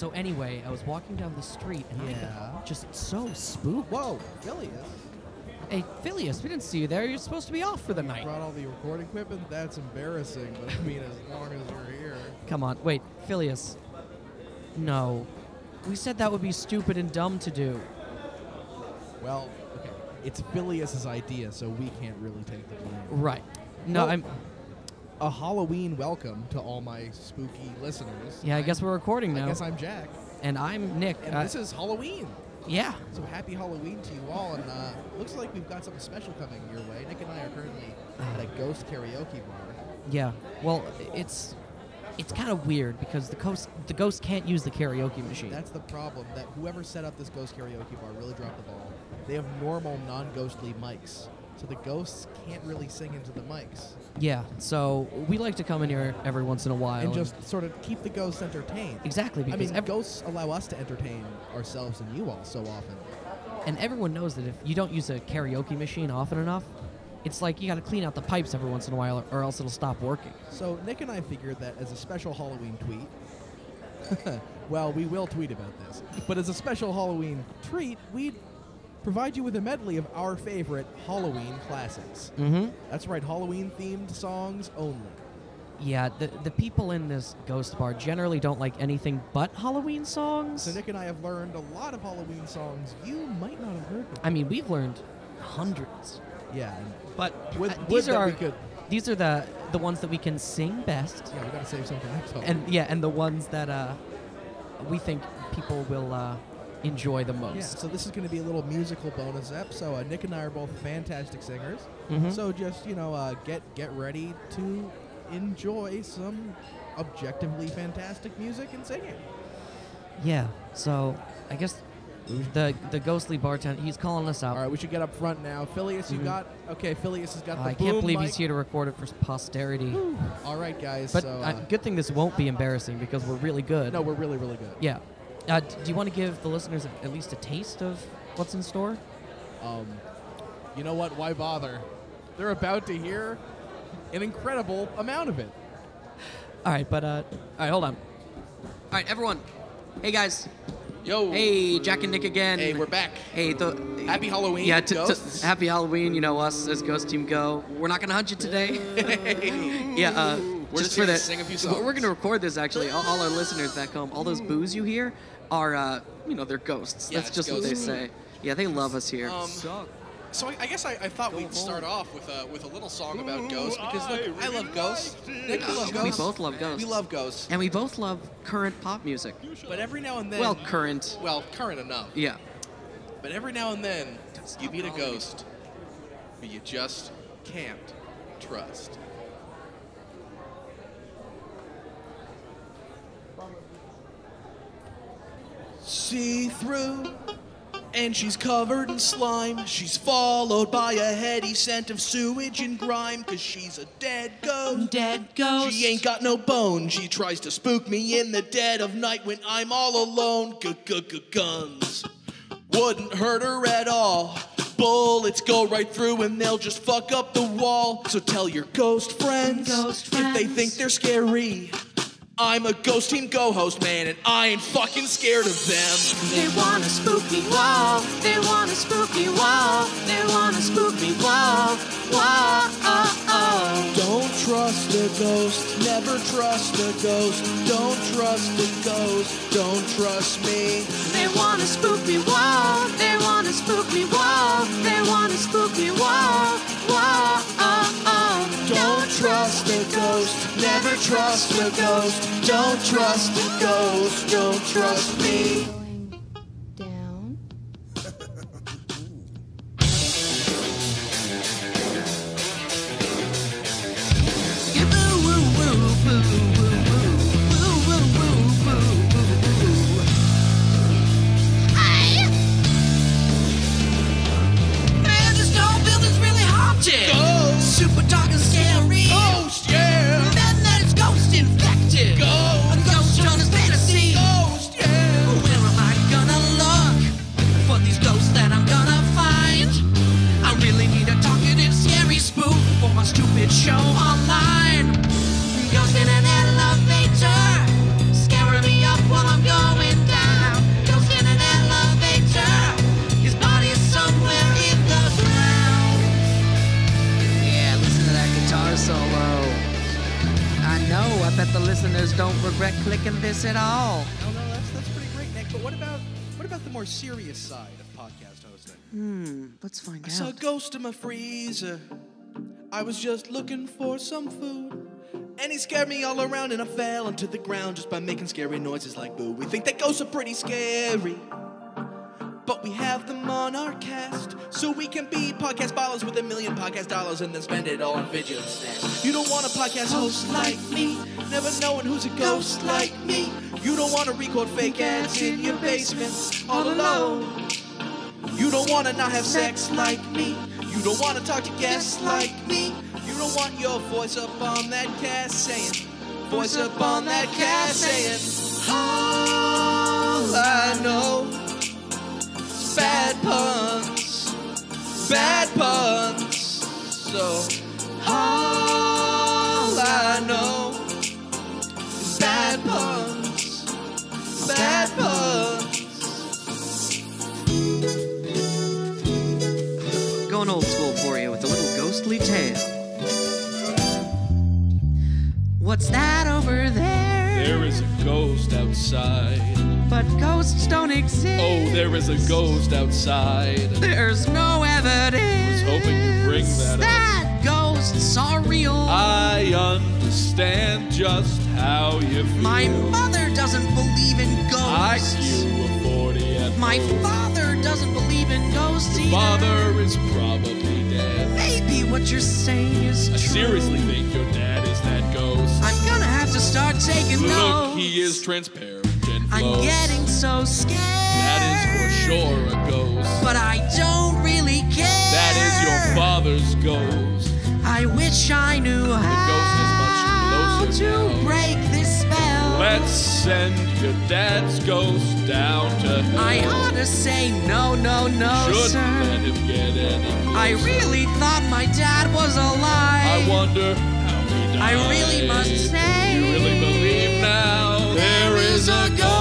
So anyway, I was walking down the street and I Yeah. got just so spooked. Whoa, Phileas. Hey, Phileas, we didn't see you there. You're supposed to be off for the night. Brought all the recording equipment? That's embarrassing, but I mean, as long as you're here. Come on, wait, Phileas. No. We said that would be stupid and dumb to do. Well, okay. It's Phileas's idea, so we can't really take the blame. Right. No, Well- I'm. A Halloween welcome to all my spooky listeners. Yeah, I guess we're recording now. I guess I'm Jack. and I'm Nick. And Uh, this is Halloween. yeah. So happy Halloween to you all, and uh, looks like we've got something special coming your way. Nick and I are currently at a ghost karaoke bar. Yeah. Well, it's it's kind of weird because the ghost the ghost can't use the karaoke machine. That's the problem. That whoever set up this ghost karaoke bar really dropped the ball. They have normal, non-ghostly mics, so the ghosts can't really sing into the mics, yeah. So we like to come in here every once in a while and just sort of keep the ghosts entertained. exactly I because mean, ev- ghosts allow us to entertain ourselves and you all so often. and everyone knows that if you don't use a karaoke machine often enough, it's like you got to clean out the pipes every once in a while, or, or else it'll stop working. So Nick and I figured that as a special Halloween tweet, well, we will tweet about this, but as a special Halloween treat, we'd provide you with a medley of our favorite Halloween classics. Mm-hmm. That's right, Halloween themed songs only. Yeah, the the people in this ghost bar generally don't like anything but Halloween songs. So Nick and I have learned a lot of Halloween songs you might not have heard before. I mean, we've learned hundreds, Yeah, but Would- uh, these are our, could- these are the the ones that we can sing best, yeah, we gotta save some for next and yeah, and the ones that uh, we think people will uh, enjoy the most. yeah, so this is going to be a little musical bonus ep. So uh, Nick and I are both fantastic singers. Mhm. So just you know, uh, get get ready to enjoy some objectively fantastic music and singing. Yeah. So I guess the the ghostly bartender he's calling us out. All right, we should get up front now. Phileas, you Mhm. got okay. Phileas has got the I can't believe mic. he's here to record it for posterity. All right, guys. But so uh, good thing this won't be embarrassing because we're really good. no, we're really really good. Yeah. Uh, do you want to give the listeners at least a taste of what's in store? Um, you know what? Why bother? They're about to hear an incredible amount of it. All right, but uh, all right, hold on. All right, everyone. Hey guys. Yo. Hey, Jack and Nick again. Hey, we're back. Hey, the Happy Halloween, Yeah, t- t- happy Halloween. You know us as Ghost Team Go. We're not gonna hunt you today. yeah, uh, We're just just for gonna the sing a few we're- We're gonna record this actually. All, all our listeners back home, all those boos you hear are, uh, you know, they're ghosts. Yeah, That's it's just what they say. Yeah, they love us here. Um, So I, I guess I, I thought we'd start off with a with a little song about ghosts because look, I, love ghosts. Nick, you love we both love ghosts. We love ghosts. and we both love current pop music. But every now and then, Well, current. well, current enough. Yeah. But every now and then, you meet a ghost who you just can't trust. See through, and she's covered in slime. She's followed by a heady scent of sewage and grime, cause she's a dead ghost. Dead ghost. She ain't got no bone. She tries to spook me in the dead of night when I'm all alone. Guns wouldn't hurt her at all. Bullets go right through and they'll just fuck up the wall. So tell your ghost friends Ghost if they think they're scary. I'm a ghost team go host man and I ain't fucking scared of them. They want a spooky wall. They want a spooky wall. They want a spooky wall. Wall. Oh, oh. Don't trust a ghost, never trust a ghost. Don't trust a ghost, don't trust me. They want a spooky wall. They want a spooky wall. They want a spooky wall. Wall. Oh, oh. Trust a ghost, never trust a ghost. Don't trust a ghost, don't trust me. Clicking this at all. No, no, that's that's pretty great, Nick. But what about what about the more serious side of podcast hosting? Hmm, let's find out. I saw a ghost in my freezer. I was just looking for some food. And he scared me all around, and I fell into the ground just by making scary noises like boo. We think that ghosts are pretty scary. But we have them on our cast, so we can be podcast ballers with a million podcast dollars and then spend it all on video snacks. You don't want a podcast host like me, never knowing who's a ghost like me. You don't want to record fake ads in your basement all alone. You don't wanna not have sex like me. You don't wanna talk to guests like me. You don't want your voice up on that cast saying, voice up on that cast saying, all I know bad puns, bad puns. So all I know is bad puns, bad puns. Going old school for you with a little ghostly tale. What's that over there? There is a ghost outside. Ghosts don't exist. Oh, there is a ghost outside. There's no evidence. I was hoping you'd bring that up. That ghosts are real. I understand just how you feel. My mother doesn't believe in ghosts. IQ of 40 and My below. father doesn't believe in ghosts either. father is probably dead. Maybe what you're saying is I true. seriously think your dad is that ghost. I'm gonna have to start taking Look, notes. he is transparent and I'm getting so scared. That is for sure a ghost. But I don't really care. That is your father's ghost. I wish I knew ghost is much how closer to now. break this spell. Let's send your dad's ghost down to hell. I ought to say no, no, no, Shouldn't sir. let him get any closer. I really thought my dad was alive. I wonder how he died. I really must say- You really believe now there is a ghost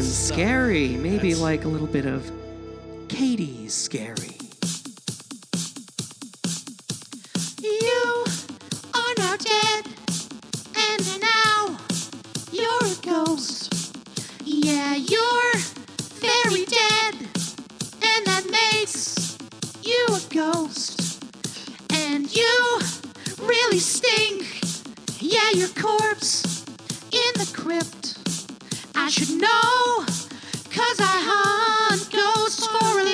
Smooth. Smooth scary. Maybe like a little bit of Katie's scary. You are now dead, and now you're a ghost. Yeah, you're very dead, and that makes you a ghost. And you really stink. Yeah, your corpse in the crypt. Should know, cause I hunt ghosts for a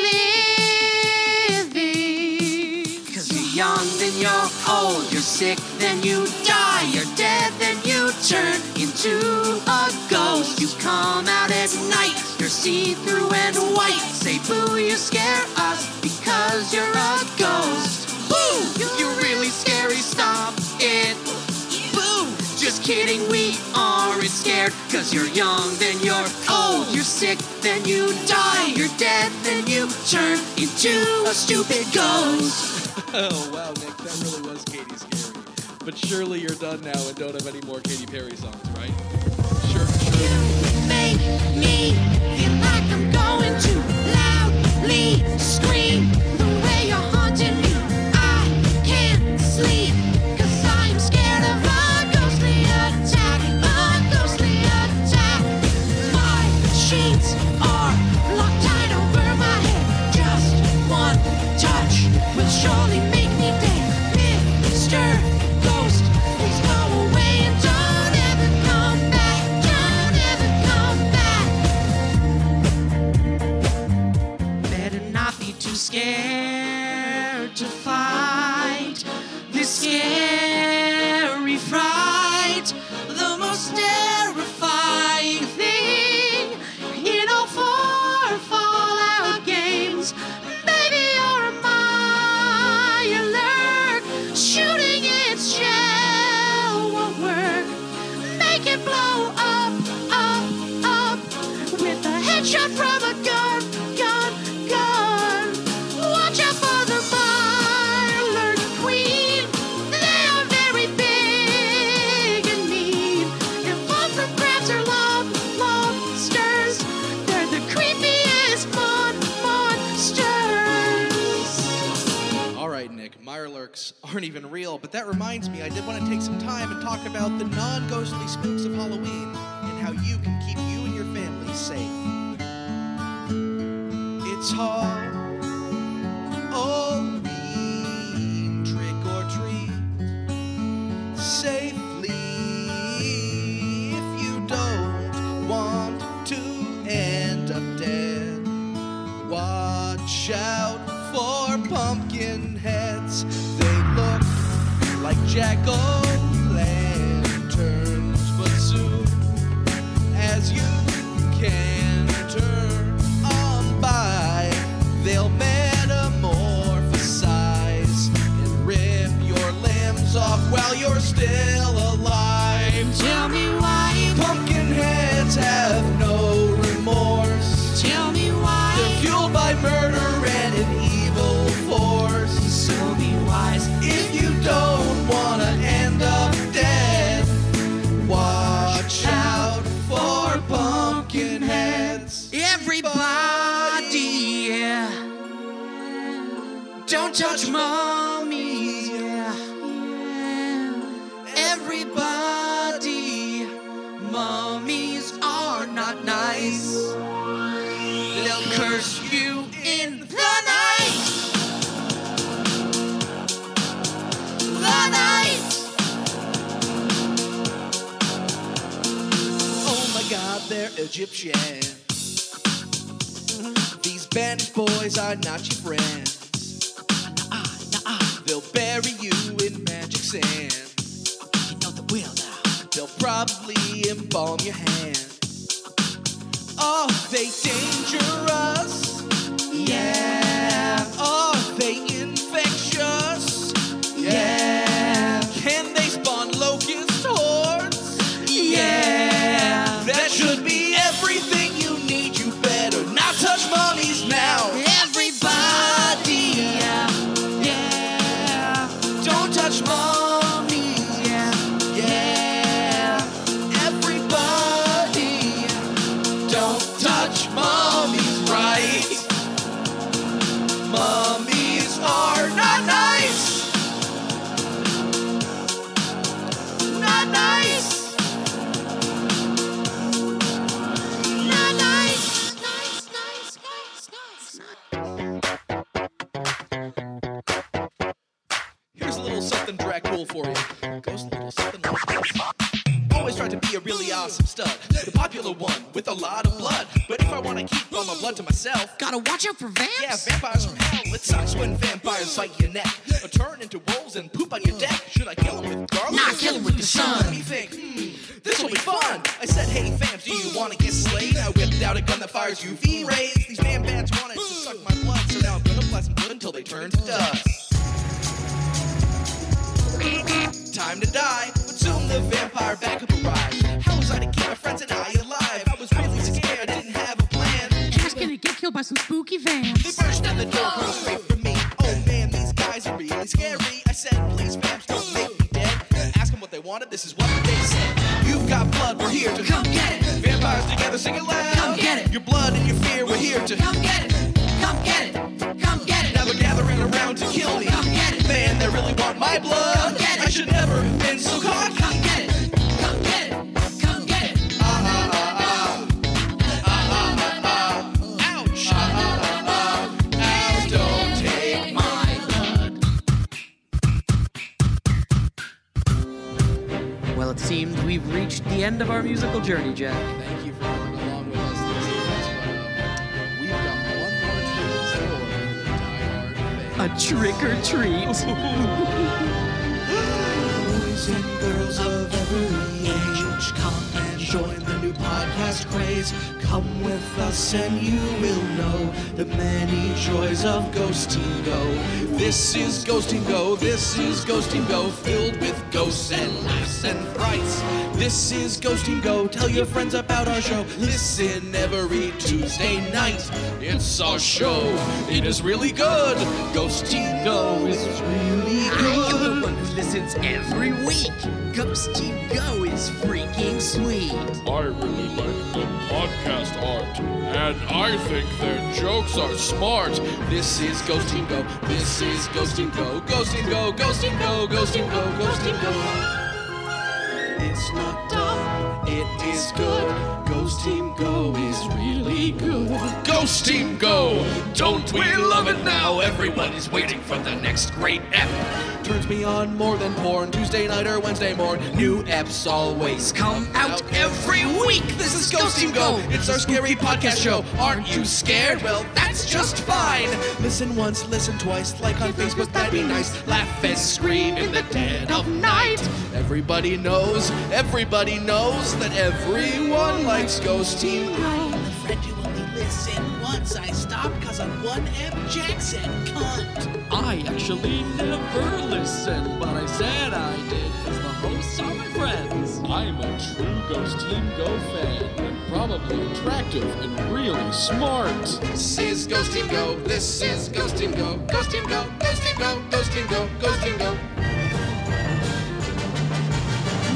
living. Cause you're young, then you're old. You're sick, then you die. You're dead, then you turn into a ghost. You come out at night. You're see through and white. Say boo, you scare us because you're a ghost. Boo! You're really scary, stop it. Boo! Just kidding, we scared. Cause you're young, then you're old. You're sick, then you die. You're dead, then you turn into a stupid ghost. Oh wow, Nick, that really was Katy Scary. But surely you're done now and don't have any more Katy Perry songs, right? Sure, sure. make me scared to fight. This scary but that reminds me, I did want to take some time and talk about the non ghostly spooks of Halloween and how you can keep you and your family safe. It's Halloween, touch mommies, yeah. Everybody, mummies are not nice. They'll curse you in the night. The night. Oh my god, they're Egyptian. These bandit boys are not your friends. In sand. You know the will now. They'll probably embalm your hand. Are they dangerous? For you. Goes a little something like this. Always tried to be a really awesome stud, the popular one with a lot of blood. But if I want to keep all my blood to myself, Gotta watch out for vamps. Yeah, vampires from hell. It sucks when vampires bite your neck or turn into wolves and poop on your deck. Should I kill them with garlic? Nah, kill 'em with the sun. Let me think. Hmm, this will be fun. I said, hey, vamps, do you want to get slayed? I whipped out a gun that fires UV rays. Time to die, but soon the vampire backup arrived. How was I to keep my friends and I alive? I was really scared, didn't have a plan. Just gonna get killed by some spooky They burst down the door, going straight for me. Oh man, these guys are really scary. I said, please, vamps, don't make me dead. Ask them what they wanted, this is what they said. You've got blood, we're here to Come get it. Vampires together, sing it loud. Come get it. Your blood and your fear, we're here to. Come get it. Come get it. Come get it. Now they're gathering around to kill me. Come get it. Man, they really want my blood. Musical journey, Jack. Thank you for coming along with us this we've got one more treat in store for the diehard A trick or treat. Boys and girls of every age, come and join craze. Come with us and you will know the many joys of Ghost Team Go. This is Ghost Team Go, this is Ghost Team Go, filled with ghosts and laughs and frights. This is Ghost Team Go, tell your friends about our show. Listen every Tuesday night. It's our show, it is really good. Ghost Team Go is really I am the one who listens every week. Ghost Team Go is freaking sweet. I really like the podcast art and I think their jokes are smart. This is Ghost Team Go. This is Ghost Team Go. Ghost Team Go. Ghost Team Go. Ghost Team Go. Ghost Team Go. It's not dumb, it is good. Ghost Team Go is really good. Ghost Team Go! Don't we love it now? Everybody's waiting for the next great ep. Turns me on more than porn. Tuesday night or Wednesday morn. New eps always come out every week. This is Ghost Team Go. It's our scary podcast show. Aren't you scared? Well, that's just fine. Listen once, listen twice. Like on Facebook, that'd be nice. Laugh and scream in the dead of night. Everybody knows, everybody knows that everyone likes Ghost Team I'm afraid you only listen once. I stopped cause I'm one M. Jackson cunt. I actually never listened, but I said I did I'm a true Ghost Team Go fan, and probably attractive and really smart. This is Ghost Team Go. This is Ghost Team Go. Ghost Team Go. Ghost Team Go. Ghost Team Go. Ghost Team Go.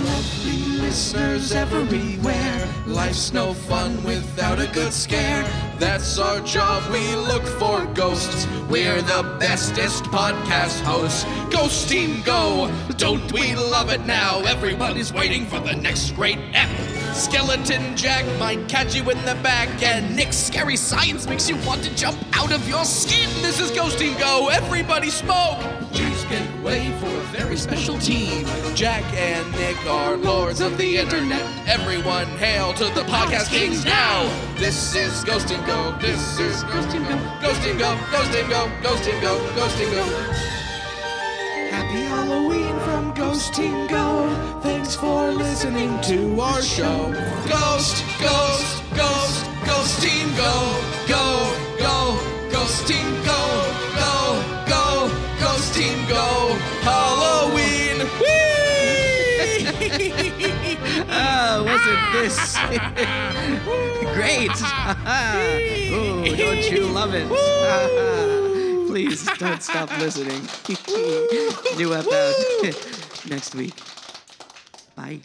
Lovely listeners everywhere. Life's no fun without a good scare. That's our job. We look for ghosts. We're the bestest podcast hosts. Ghost Team Go. Don't we love it now? Everybody's waiting for the next great ep. Skeleton Jack might catch you in the back, and Nick's scary science makes you want to jump out of your skin. This is Ghost Team Go. Everybody smoke. Make way for a very special team. Jack and Nick are lords of the internet. Everyone hail to the podcast kings now. This is Ghost Team Go. This is Ghost Team Go. Ghost Team Go. Ghost Team Go. Ghost Team Go. Ghost Team Go. Happy Halloween from Ghost Team Go. Thanks for listening to our show. Ghost, Ghost, Ghost, Ghost Team Go. Go, go, Ghost Team wasn't this great? Ooh, don't you love it? Please don't stop listening. New ep out next week. Bye.